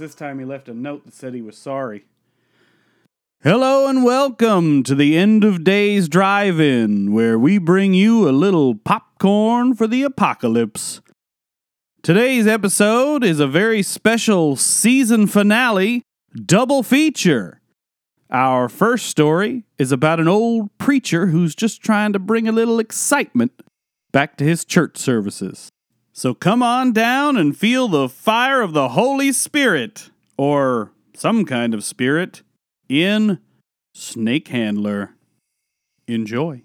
this time he left a note that said he was sorry. Hello and welcome to the End of Days Drive In, where we bring you a little popcorn for the apocalypse. Today's episode is a very special season finale double feature. Our first story is about an old preacher who's just trying to bring a little excitement back to his church services. So come on down and feel the fire of the Holy Spirit, or some kind of spirit, in Snake Handler. Enjoy.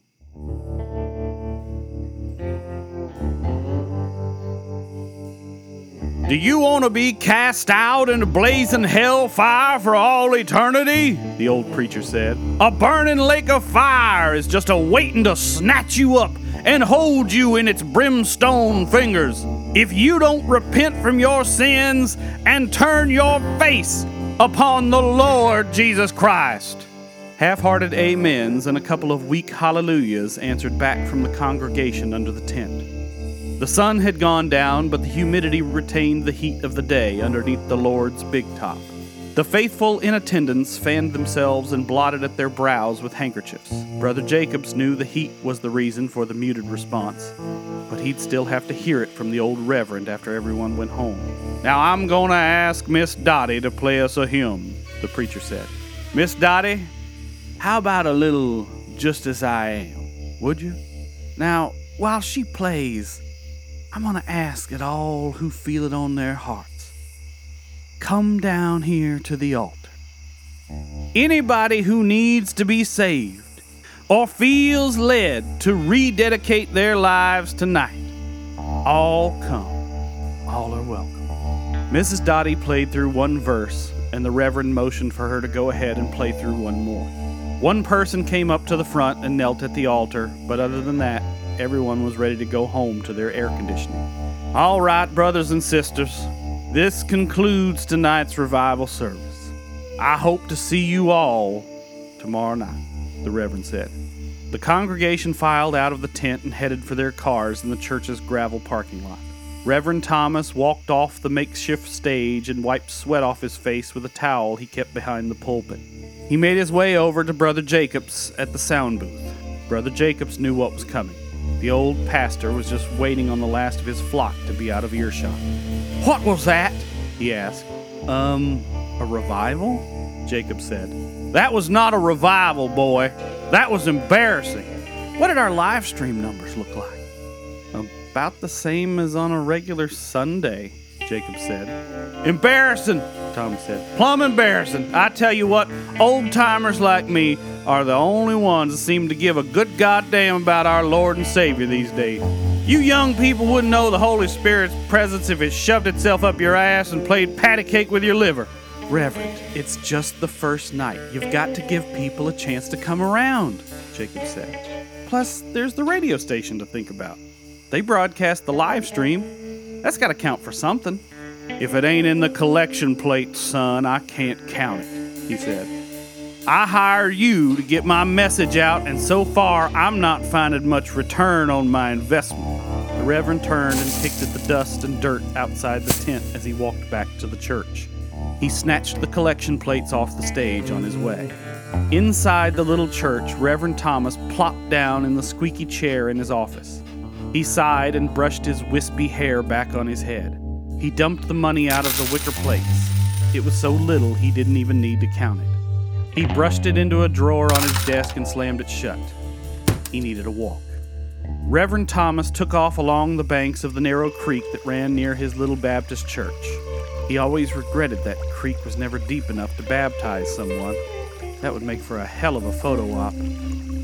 Do you want to be cast out into blazing hell fire for all eternity? The old preacher said. A burning lake of fire is just a waiting to snatch you up and hold you in its brimstone fingers. If you don't repent from your sins and turn your face upon the Lord Jesus Christ. Half hearted amens and a couple of weak hallelujahs answered back from the congregation under the tent. The sun had gone down, but the humidity retained the heat of the day underneath the Lord's big top. The faithful in attendance fanned themselves and blotted at their brows with handkerchiefs. Brother Jacobs knew the heat was the reason for the muted response, but he'd still have to hear it from the old reverend after everyone went home. Now I'm going to ask Miss Dottie to play us a hymn, the preacher said. Miss Dottie, how about a little Just As I Am, would you? Now, while she plays, I'm going to ask it all who feel it on their hearts. Come down here to the altar. Anybody who needs to be saved or feels led to rededicate their lives tonight, all come. All are welcome. Mrs. Dottie played through one verse, and the Reverend motioned for her to go ahead and play through one more. One person came up to the front and knelt at the altar, but other than that, everyone was ready to go home to their air conditioning. All right, brothers and sisters, this concludes tonight's revival service. I hope to see you all tomorrow night, the Reverend said. The congregation filed out of the tent and headed for their cars in the church's gravel parking lot. Reverend Thomas walked off the makeshift stage and wiped sweat off his face with a towel he kept behind the pulpit. He made his way over to Brother Jacobs at the sound booth. Brother Jacobs knew what was coming. The old pastor was just waiting on the last of his flock to be out of earshot. What was that? he asked. Um, a revival? Jacob said. That was not a revival, boy. That was embarrassing. What did our live stream numbers look like? About the same as on a regular Sunday, Jacob said. Embarrassing, Tom said. Plumb embarrassing. I tell you what, old timers like me are the only ones that seem to give a good goddamn about our Lord and Savior these days. You young people wouldn't know the Holy Spirit's presence if it shoved itself up your ass and played patty cake with your liver. Reverend, it's just the first night. You've got to give people a chance to come around, Jacob said. Plus, there's the radio station to think about. They broadcast the live stream. That's got to count for something. If it ain't in the collection plate, son, I can't count it, he said. I hire you to get my message out, and so far I'm not finding much return on my investment. The Reverend turned and picked at the dust and dirt outside the tent as he walked back to the church. He snatched the collection plates off the stage on his way. Inside the little church, Reverend Thomas plopped down in the squeaky chair in his office. He sighed and brushed his wispy hair back on his head. He dumped the money out of the wicker plates. It was so little he didn't even need to count it. He brushed it into a drawer on his desk and slammed it shut. He needed a walk. Reverend Thomas took off along the banks of the narrow creek that ran near his little Baptist church. He always regretted that creek was never deep enough to baptize someone. That would make for a hell of a photo op.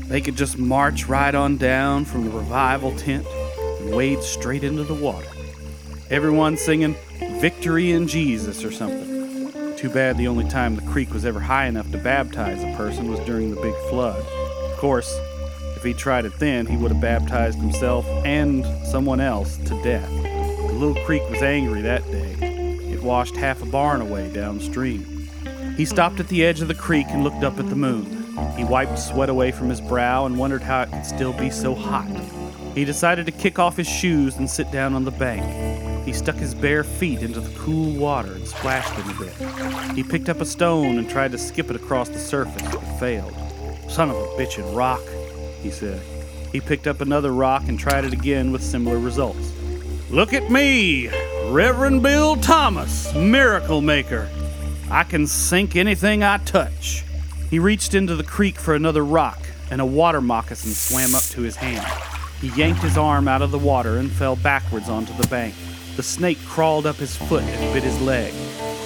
They could just march right on down from the revival tent wade straight into the water. Everyone singing Victory in Jesus or something. Too bad the only time the creek was ever high enough to baptize a person was during the big flood. Of course, if he tried it then, he would have baptized himself and someone else to death. The little creek was angry that day. It washed half a barn away downstream. He stopped at the edge of the creek and looked up at the moon. He wiped sweat away from his brow and wondered how it could still be so hot. He decided to kick off his shoes and sit down on the bank. He stuck his bare feet into the cool water and splashed in a bit. He picked up a stone and tried to skip it across the surface, but failed. Son of a bitchin' rock, he said. He picked up another rock and tried it again with similar results. Look at me, Reverend Bill Thomas, miracle maker. I can sink anything I touch. He reached into the creek for another rock, and a water moccasin swam up to his hand. He yanked his arm out of the water and fell backwards onto the bank. The snake crawled up his foot and bit his leg.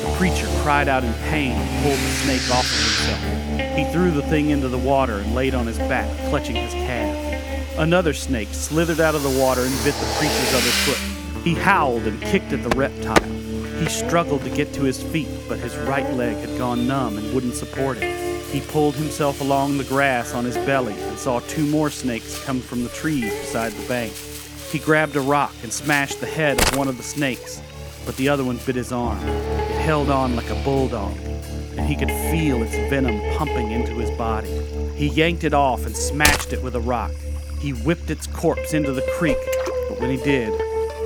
The preacher cried out in pain and pulled the snake off of himself. He threw the thing into the water and laid on his back, clutching his calf. Another snake slithered out of the water and bit the preacher's other foot. He howled and kicked at the reptile. He struggled to get to his feet, but his right leg had gone numb and wouldn't support him. He pulled himself along the grass on his belly and saw two more snakes come from the trees beside the bank. He grabbed a rock and smashed the head of one of the snakes, but the other one bit his arm. It held on like a bulldog, and he could feel its venom pumping into his body. He yanked it off and smashed it with a rock. He whipped its corpse into the creek, but when he did,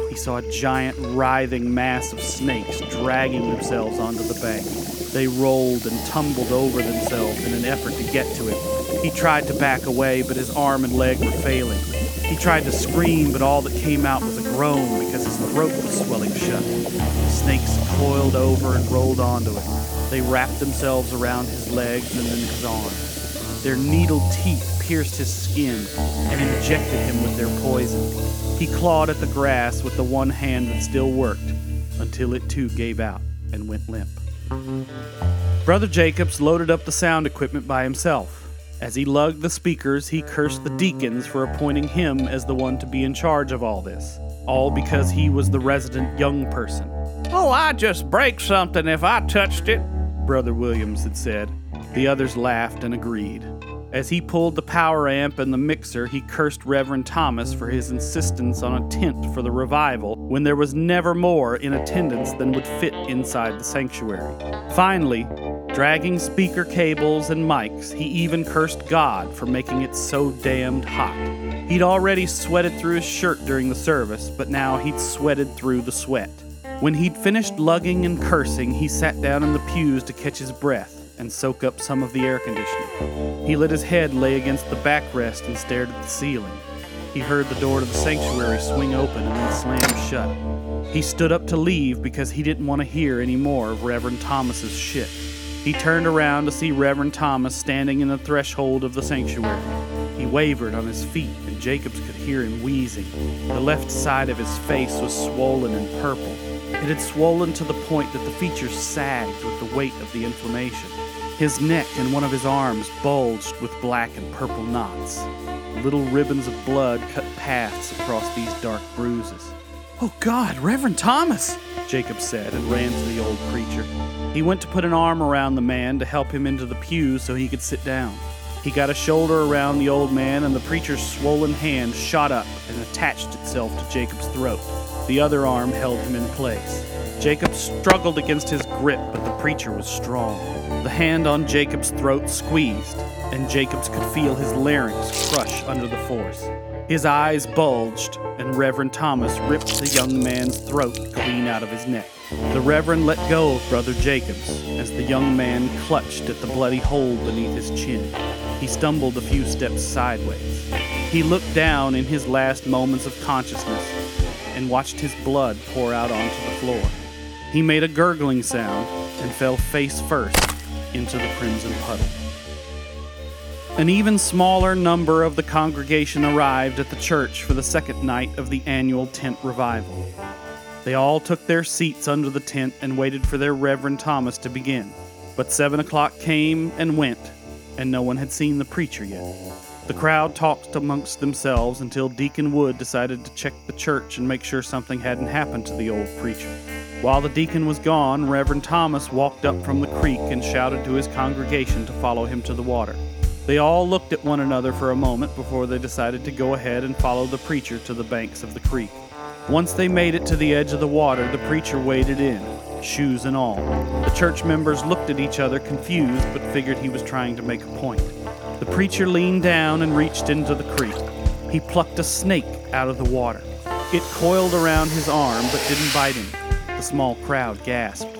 he saw a giant writhing mass of snakes dragging themselves onto the bank. They rolled and tumbled over themselves in an effort to get to him. He tried to back away, but his arm and leg were failing. He tried to scream, but all that came out was a groan because his throat was swelling shut. The snakes coiled over and rolled onto him. They wrapped themselves around his legs and then his arms. Their needled teeth pierced his skin and injected him with their poison. He clawed at the grass with the one hand that still worked until it too gave out and went limp. Brother Jacobs loaded up the sound equipment by himself. As he lugged the speakers, he cursed the deacons for appointing him as the one to be in charge of all this, all because he was the resident young person. Oh, I'd just break something if I touched it, Brother Williams had said. The others laughed and agreed. As he pulled the power amp and the mixer, he cursed Reverend Thomas for his insistence on a tent for the revival when there was never more in attendance than would fit inside the sanctuary. Finally, dragging speaker cables and mics, he even cursed God for making it so damned hot. He'd already sweated through his shirt during the service, but now he'd sweated through the sweat. When he'd finished lugging and cursing, he sat down in the pews to catch his breath and soak up some of the air conditioning. He let his head lay against the backrest and stared at the ceiling. He heard the door to the sanctuary swing open and then slam shut. He stood up to leave because he didn't want to hear any more of Reverend Thomas's shit. He turned around to see Reverend Thomas standing in the threshold of the sanctuary. He wavered on his feet, and Jacobs could hear him wheezing. The left side of his face was swollen and purple. It had swollen to the point that the features sagged with the weight of the inflammation. His neck and one of his arms bulged with black and purple knots. Little ribbons of blood cut paths across these dark bruises. Oh God, Reverend Thomas, Jacob said and ran to the old preacher. He went to put an arm around the man to help him into the pew so he could sit down. He got a shoulder around the old man, and the preacher's swollen hand shot up and attached itself to Jacob's throat. The other arm held him in place. Jacob struggled against his grip, but the preacher was strong. The hand on Jacob's throat squeezed, and Jacobs could feel his larynx crush under the force. His eyes bulged, and Reverend Thomas ripped the young man's throat clean out of his neck. The Reverend let go of Brother Jacobs as the young man clutched at the bloody hole beneath his chin. He stumbled a few steps sideways. He looked down in his last moments of consciousness and watched his blood pour out onto the floor. He made a gurgling sound and fell face first into the crimson puddle. An even smaller number of the congregation arrived at the church for the second night of the annual tent revival. They all took their seats under the tent and waited for their Reverend Thomas to begin. But seven o'clock came and went, and no one had seen the preacher yet. The crowd talked amongst themselves until Deacon Wood decided to check the church and make sure something hadn't happened to the old preacher. While the deacon was gone, Reverend Thomas walked up from the creek and shouted to his congregation to follow him to the water. They all looked at one another for a moment before they decided to go ahead and follow the preacher to the banks of the creek. Once they made it to the edge of the water, the preacher waded in, shoes and all. The church members looked at each other confused but figured he was trying to make a point. The preacher leaned down and reached into the creek. He plucked a snake out of the water. It coiled around his arm but didn't bite him. The small crowd gasped.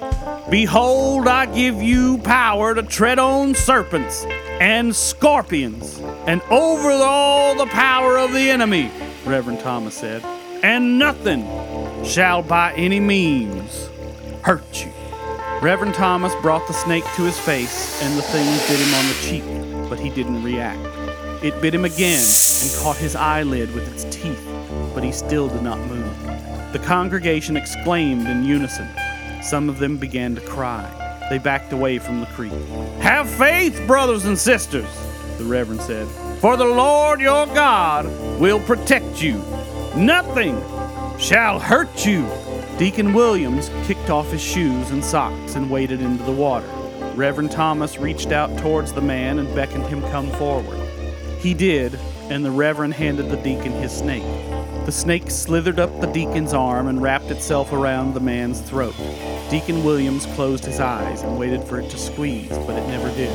Behold, I give you power to tread on serpents and scorpions and over all the power of the enemy, Reverend Thomas said, and nothing shall by any means hurt you. Reverend Thomas brought the snake to his face, and the thing bit him on the cheek, but he didn't react. It bit him again and caught his eyelid with its teeth, but he still did not move. The congregation exclaimed in unison. Some of them began to cry. They backed away from the creek. Have faith, brothers and sisters, the Reverend said, for the Lord your God will protect you. Nothing shall hurt you. Deacon Williams kicked off his shoes and socks and waded into the water. Reverend Thomas reached out towards the man and beckoned him come forward. He did, and the Reverend handed the deacon his snake. The snake slithered up the deacon's arm and wrapped itself around the man's throat. Deacon Williams closed his eyes and waited for it to squeeze, but it never did.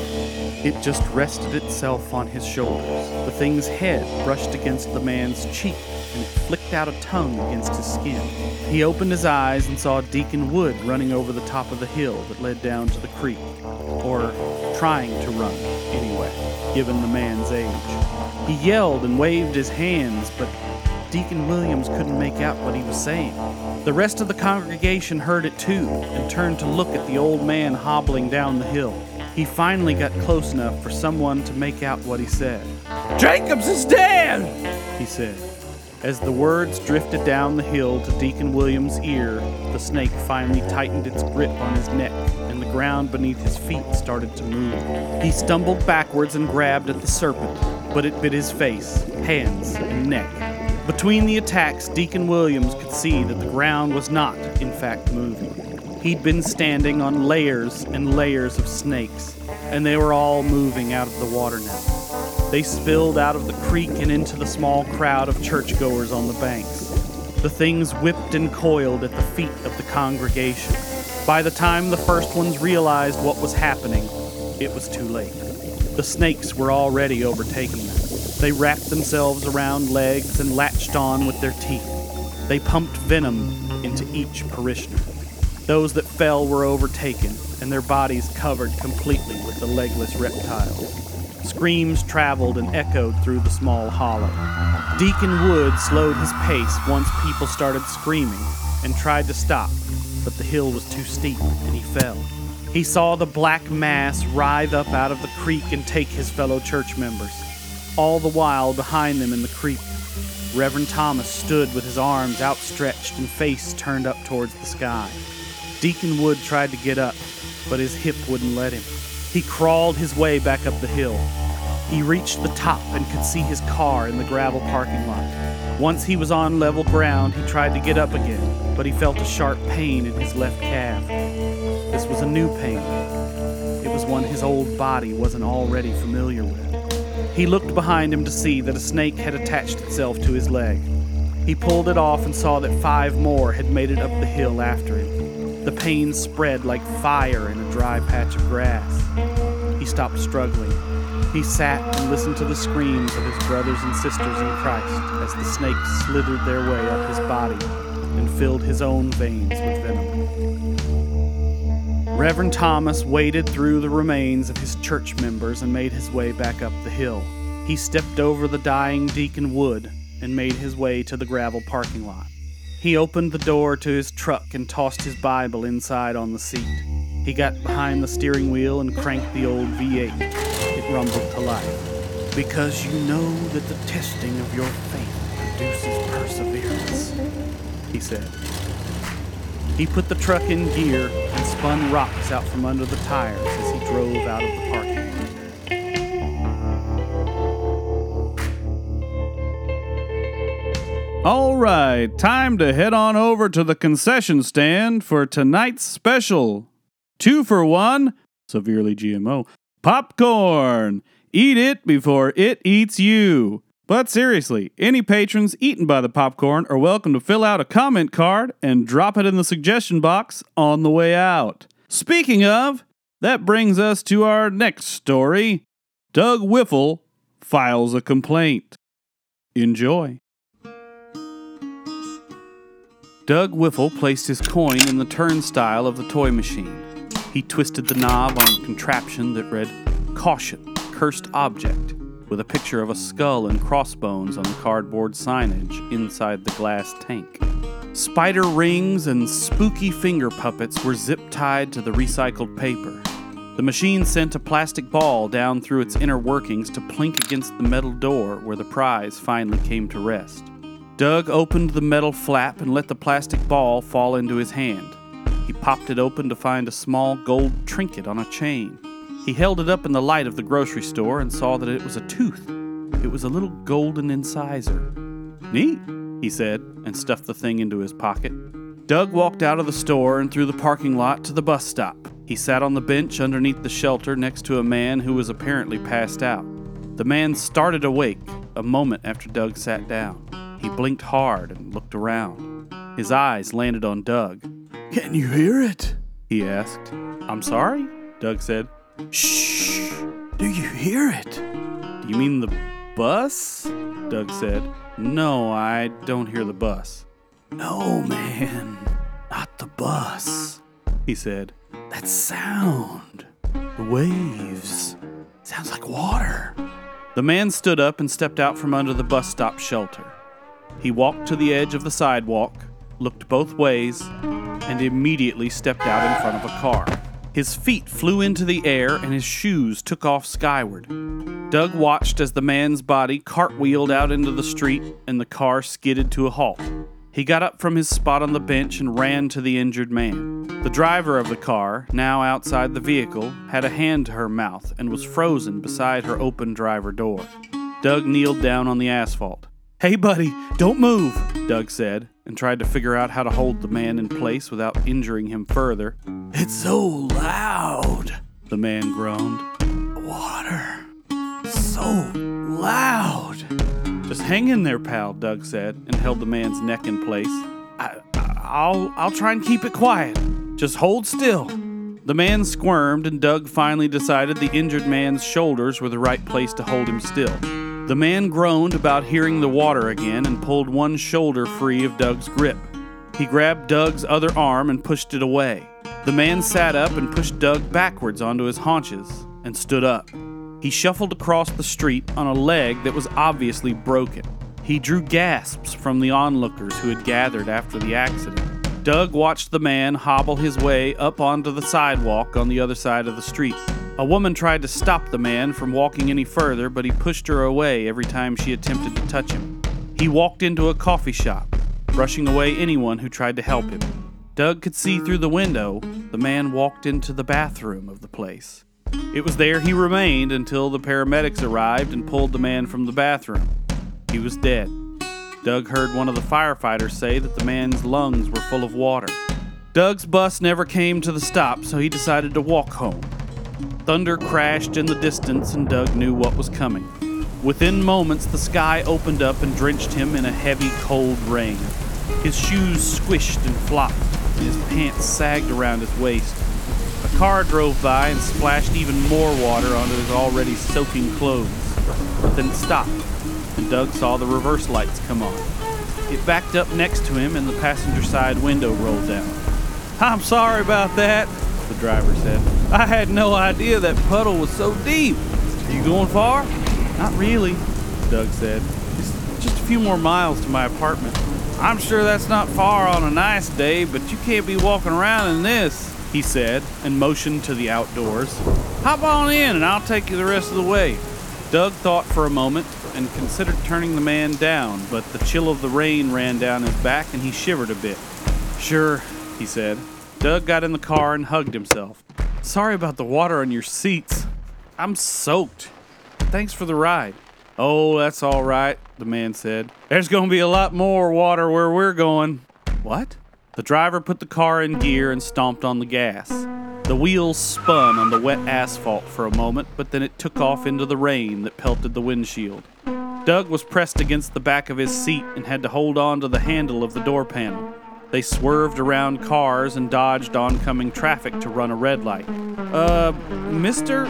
It just rested itself on his shoulders. The thing's head brushed against the man's cheek, and it flicked out a tongue against his skin. He opened his eyes and saw Deacon Wood running over the top of the hill that led down to the creek, or trying to run, anyway, given the man's age. He yelled and waved his hands, but Deacon Williams couldn't make out what he was saying. The rest of the congregation heard it too and turned to look at the old man hobbling down the hill. He finally got close enough for someone to make out what he said. Jacobs is dead, he said. As the words drifted down the hill to Deacon Williams' ear, the snake finally tightened its grip on his neck, and the ground beneath his feet started to move. He stumbled backwards and grabbed at the serpent, but it bit his face, hands, and neck. Between the attacks, Deacon Williams could see that the ground was not, in fact, moving. He'd been standing on layers and layers of snakes, and they were all moving out of the water now. They spilled out of the creek and into the small crowd of churchgoers on the banks. The things whipped and coiled at the feet of the congregation. By the time the first ones realized what was happening, it was too late. The snakes were already overtaking them. They wrapped themselves around legs and on with their teeth. They pumped venom into each parishioner. Those that fell were overtaken, and their bodies covered completely with the legless reptiles. Screams traveled and echoed through the small hollow. Deacon Wood slowed his pace once people started screaming and tried to stop, but the hill was too steep and he fell. He saw the black mass writhe up out of the creek and take his fellow church members all the while behind them in the creek. Reverend Thomas stood with his arms outstretched and face turned up towards the sky. Deacon Wood tried to get up, but his hip wouldn't let him. He crawled his way back up the hill. He reached the top and could see his car in the gravel parking lot. Once he was on level ground, he tried to get up again, but he felt a sharp pain in his left calf. This was a new pain. It was one his old body wasn't already familiar with. He looked behind him to see that a snake had attached itself to his leg. He pulled it off and saw that five more had made it up the hill after him. The pain spread like fire in a dry patch of grass. He stopped struggling. He sat and listened to the screams of his brothers and sisters in Christ as the snakes slithered their way up his body and filled his own veins with. Reverend Thomas waded through the remains of his church members and made his way back up the hill. He stepped over the dying Deacon Wood and made his way to the gravel parking lot. He opened the door to his truck and tossed his Bible inside on the seat. He got behind the steering wheel and cranked the old V8. It rumbled to life. Because you know that the testing of your faith produces perseverance, he said. He put the truck in gear and spun rocks out from under the tires as he drove out of the parking lot. All right, time to head on over to the concession stand for tonight's special. Two for one, severely GMO, popcorn. Eat it before it eats you. But seriously, any patrons eaten by the popcorn are welcome to fill out a comment card and drop it in the suggestion box on the way out. Speaking of, that brings us to our next story. Doug Wiffle files a complaint. Enjoy. Doug Whiffle placed his coin in the turnstile of the toy machine. He twisted the knob on a contraption that read, Caution, Cursed Object, with a picture of a skull and crossbones on the cardboard signage inside the glass tank. Spider rings and spooky finger puppets were zip tied to the recycled paper. The machine sent a plastic ball down through its inner workings to plink against the metal door where the prize finally came to rest. Doug opened the metal flap and let the plastic ball fall into his hand. He popped it open to find a small gold trinket on a chain. He held it up in the light of the grocery store and saw that it was a tooth. It was a little golden incisor. Neat, he said, and stuffed the thing into his pocket. Doug walked out of the store and through the parking lot to the bus stop. He sat on the bench underneath the shelter next to a man who was apparently passed out. The man started awake a moment after Doug sat down. He blinked hard and looked around. His eyes landed on Doug. Can you hear it? He asked. I'm sorry? Doug said. Shh! Do you hear it? Do you mean the bus? Doug said. No, I don't hear the bus. No, man. Not the bus, he said. That sound. The waves. Sounds like water. The man stood up and stepped out from under the bus stop shelter. He walked to the edge of the sidewalk, looked both ways, and immediately stepped out in front of a car. His feet flew into the air and his shoes took off skyward. Doug watched as the man's body cartwheeled out into the street and the car skidded to a halt. He got up from his spot on the bench and ran to the injured man. The driver of the car, now outside the vehicle, had a hand to her mouth and was frozen beside her open driver door. Doug kneeled down on the asphalt. Hey, buddy, don't move, Doug said, and tried to figure out how to hold the man in place without injuring him further. It's so loud, the man groaned. Water. So loud. Just hang in there, pal, Doug said, and held the man's neck in place. I, I'll, I'll try and keep it quiet. Just hold still. The man squirmed, and Doug finally decided the injured man's shoulders were the right place to hold him still. The man groaned about hearing the water again and pulled one shoulder free of Doug's grip. He grabbed Doug's other arm and pushed it away. The man sat up and pushed Doug backwards onto his haunches and stood up. He shuffled across the street on a leg that was obviously broken. He drew gasps from the onlookers who had gathered after the accident. Doug watched the man hobble his way up onto the sidewalk on the other side of the street. A woman tried to stop the man from walking any further, but he pushed her away every time she attempted to touch him. He walked into a coffee shop, brushing away anyone who tried to help him. Doug could see through the window the man walked into the bathroom of the place. It was there he remained until the paramedics arrived and pulled the man from the bathroom. He was dead. Doug heard one of the firefighters say that the man's lungs were full of water. Doug's bus never came to the stop, so he decided to walk home. Thunder crashed in the distance, and Doug knew what was coming. Within moments, the sky opened up and drenched him in a heavy, cold rain. His shoes squished and flopped, and his pants sagged around his waist. A car drove by and splashed even more water onto his already soaking clothes, but then stopped, and Doug saw the reverse lights come on. It backed up next to him, and the passenger side window rolled down. I'm sorry about that, the driver said. I had no idea that puddle was so deep. Are you going far? Not really, Doug said. It's just a few more miles to my apartment. I'm sure that's not far on a nice day, but you can't be walking around in this, he said, and motioned to the outdoors. Hop on in and I'll take you the rest of the way. Doug thought for a moment and considered turning the man down, but the chill of the rain ran down his back and he shivered a bit. Sure, he said. Doug got in the car and hugged himself. Sorry about the water on your seats. I'm soaked. Thanks for the ride. Oh, that's all right, the man said. There's going to be a lot more water where we're going. What? The driver put the car in gear and stomped on the gas. The wheels spun on the wet asphalt for a moment, but then it took off into the rain that pelted the windshield. Doug was pressed against the back of his seat and had to hold on to the handle of the door panel. They swerved around cars and dodged oncoming traffic to run a red light. Uh, mister,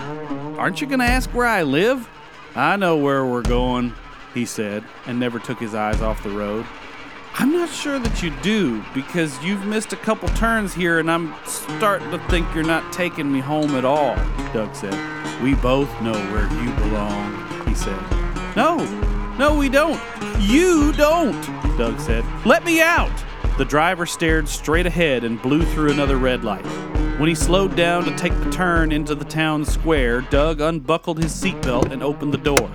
aren't you gonna ask where I live? I know where we're going, he said, and never took his eyes off the road. I'm not sure that you do because you've missed a couple turns here and I'm starting to think you're not taking me home at all, Doug said. We both know where you belong, he said. No, no, we don't. You don't, Doug said. Let me out. The driver stared straight ahead and blew through another red light. When he slowed down to take the turn into the town square, Doug unbuckled his seatbelt and opened the door.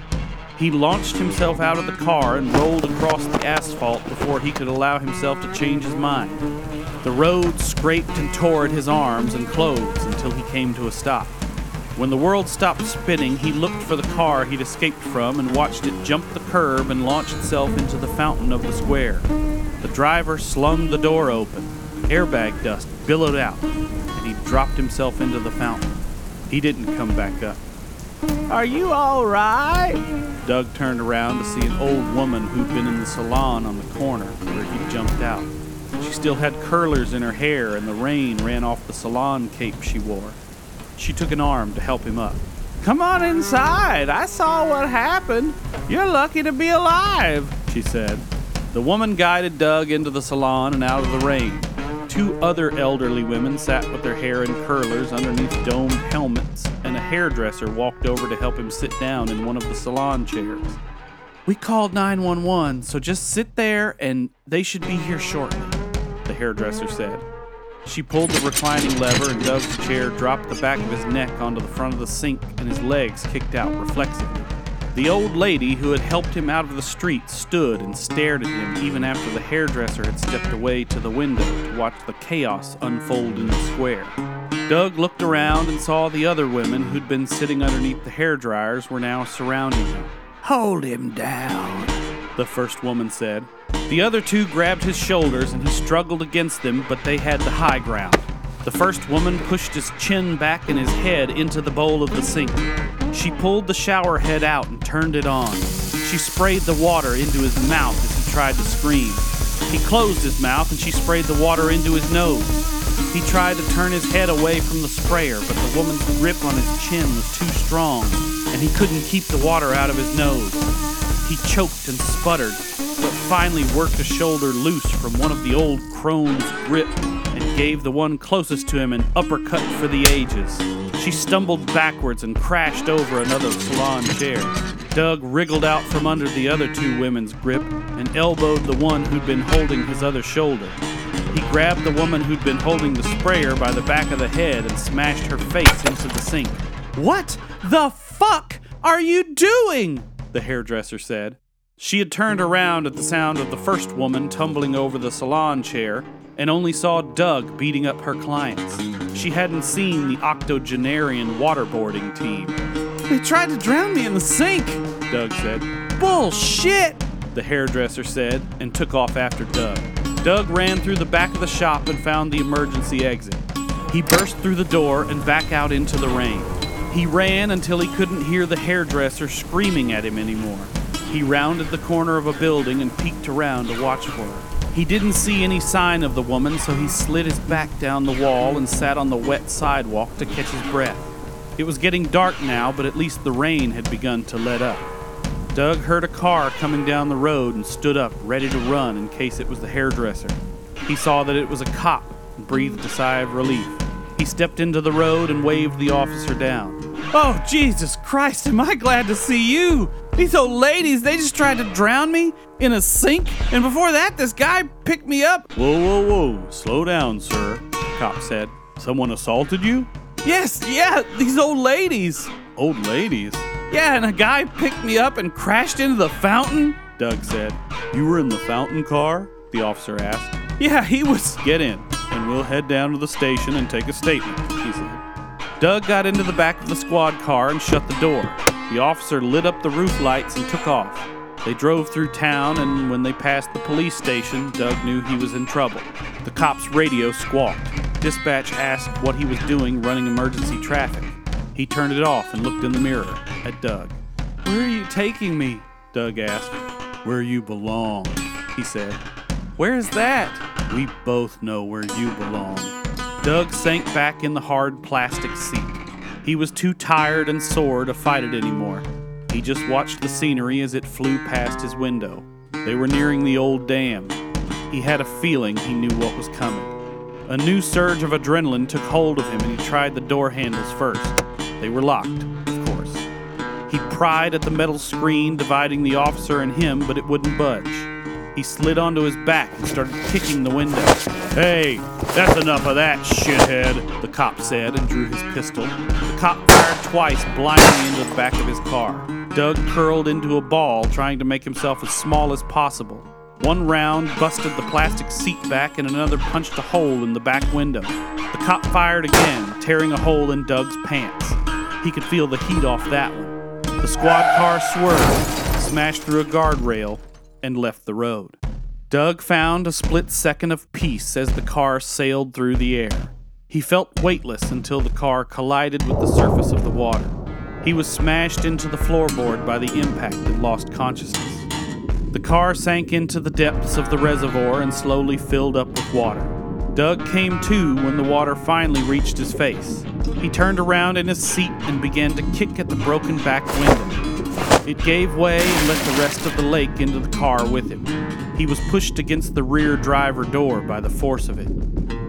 He launched himself out of the car and rolled across the asphalt before he could allow himself to change his mind. The road scraped and tore at his arms and clothes until he came to a stop. When the world stopped spinning, he looked for the car he'd escaped from and watched it jump the curb and launch itself into the fountain of the square. The driver slung the door open. Airbag dust billowed out, and he dropped himself into the fountain. He didn't come back up. Are you all right? Doug turned around to see an old woman who'd been in the salon on the corner where he'd jumped out. She still had curlers in her hair, and the rain ran off the salon cape she wore. She took an arm to help him up. Come on inside. I saw what happened. You're lucky to be alive, she said. The woman guided Doug into the salon and out of the rain. Two other elderly women sat with their hair in curlers underneath domed helmets, and a hairdresser walked over to help him sit down in one of the salon chairs. We called 911, so just sit there and they should be here shortly, the hairdresser said. She pulled the reclining lever, and Doug's chair dropped the back of his neck onto the front of the sink, and his legs kicked out reflexively. The old lady who had helped him out of the street stood and stared at him even after the hairdresser had stepped away to the window to watch the chaos unfold in the square. Doug looked around and saw the other women who'd been sitting underneath the hair dryers were now surrounding him. Hold him down, the first woman said. The other two grabbed his shoulders and he struggled against them, but they had the high ground. The first woman pushed his chin back and his head into the bowl of the sink. She pulled the shower head out and turned it on. She sprayed the water into his mouth as he tried to scream. He closed his mouth and she sprayed the water into his nose. He tried to turn his head away from the sprayer, but the woman's grip on his chin was too strong, and he couldn't keep the water out of his nose. He choked and sputtered, but finally worked a shoulder loose from one of the old crone's grip and gave the one closest to him an uppercut for the ages. She stumbled backwards and crashed over another salon chair. Doug wriggled out from under the other two women's grip and elbowed the one who'd been holding his other shoulder. He grabbed the woman who'd been holding the sprayer by the back of the head and smashed her face into the sink. What the fuck are you doing? The hairdresser said. She had turned around at the sound of the first woman tumbling over the salon chair and only saw Doug beating up her clients. She hadn't seen the octogenarian waterboarding team. They tried to drown me in the sink, Doug said. Bullshit, the hairdresser said and took off after Doug. Doug ran through the back of the shop and found the emergency exit. He burst through the door and back out into the rain. He ran until he couldn't hear the hairdresser screaming at him anymore. He rounded the corner of a building and peeked around to watch for her. He didn't see any sign of the woman, so he slid his back down the wall and sat on the wet sidewalk to catch his breath. It was getting dark now, but at least the rain had begun to let up. Doug heard a car coming down the road and stood up, ready to run in case it was the hairdresser. He saw that it was a cop and breathed a sigh of relief. He stepped into the road and waved the officer down. Oh, Jesus Christ, am I glad to see you! These old ladies, they just tried to drown me in a sink, and before that, this guy picked me up. Whoa, whoa, whoa, slow down, sir, cop said. Someone assaulted you? Yes, yeah, these old ladies. Old ladies? Yeah, and a guy picked me up and crashed into the fountain, Doug said. You were in the fountain car? The officer asked. Yeah, he was. Get in, and we'll head down to the station and take a statement, he said. Doug got into the back of the squad car and shut the door. The officer lit up the roof lights and took off. They drove through town, and when they passed the police station, Doug knew he was in trouble. The cop's radio squawked. Dispatch asked what he was doing running emergency traffic. He turned it off and looked in the mirror at Doug. Where are you taking me? Doug asked. Where you belong, he said. Where's that? We both know where you belong. Doug sank back in the hard plastic seat. He was too tired and sore to fight it anymore. He just watched the scenery as it flew past his window. They were nearing the old dam. He had a feeling he knew what was coming. A new surge of adrenaline took hold of him and he tried the door handles first. They were locked, of course. He pried at the metal screen dividing the officer and him, but it wouldn't budge. He slid onto his back and started kicking the window. Hey, that's enough of that, shithead, the cop said and drew his pistol. The cop fired twice blindly into the back of his car. Doug curled into a ball, trying to make himself as small as possible. One round busted the plastic seat back, and another punched a hole in the back window. The cop fired again, tearing a hole in Doug's pants. He could feel the heat off that one. The squad car swerved, smashed through a guardrail, and left the road. Doug found a split second of peace as the car sailed through the air. He felt weightless until the car collided with the surface of the water. He was smashed into the floorboard by the impact and lost consciousness. The car sank into the depths of the reservoir and slowly filled up with water. Doug came to when the water finally reached his face. He turned around in his seat and began to kick at the broken back window. It gave way and let the rest of the lake into the car with him. He was pushed against the rear driver door by the force of it.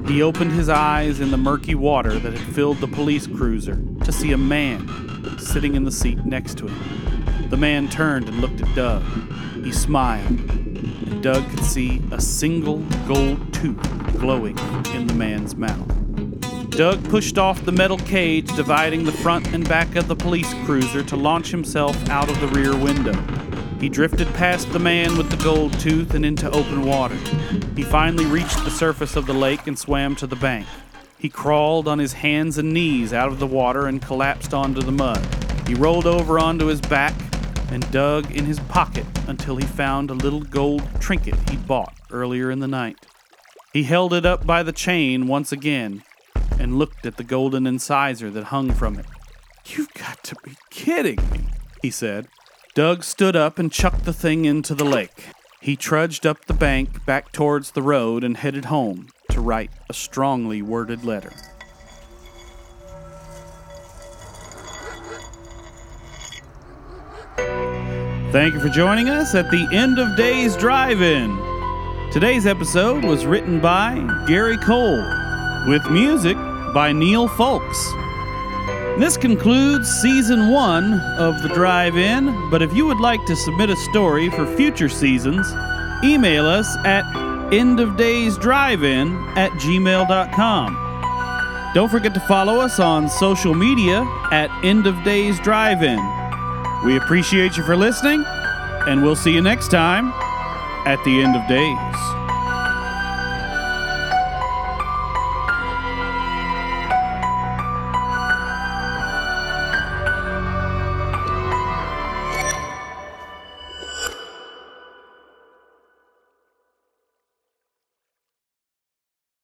He opened his eyes in the murky water that had filled the police cruiser to see a man sitting in the seat next to him. The man turned and looked at Doug. He smiled, and Doug could see a single gold tooth glowing in the man's mouth. Doug pushed off the metal cage dividing the front and back of the police cruiser to launch himself out of the rear window. He drifted past the man with the gold tooth and into open water. He finally reached the surface of the lake and swam to the bank. He crawled on his hands and knees out of the water and collapsed onto the mud. He rolled over onto his back and dug in his pocket until he found a little gold trinket he'd bought earlier in the night. He held it up by the chain once again and looked at the golden incisor that hung from it. You've got to be kidding me, he said. Doug stood up and chucked the thing into the lake. He trudged up the bank back towards the road and headed home to write a strongly worded letter. Thank you for joining us at the End of Days Drive In. Today's episode was written by Gary Cole, with music by Neil Folks. This concludes season one of the Drive In, but if you would like to submit a story for future seasons, email us at endofdaysdrivein at gmail.com. Don't forget to follow us on social media at End of Days Drive In. We appreciate you for listening, and we'll see you next time at the end of days.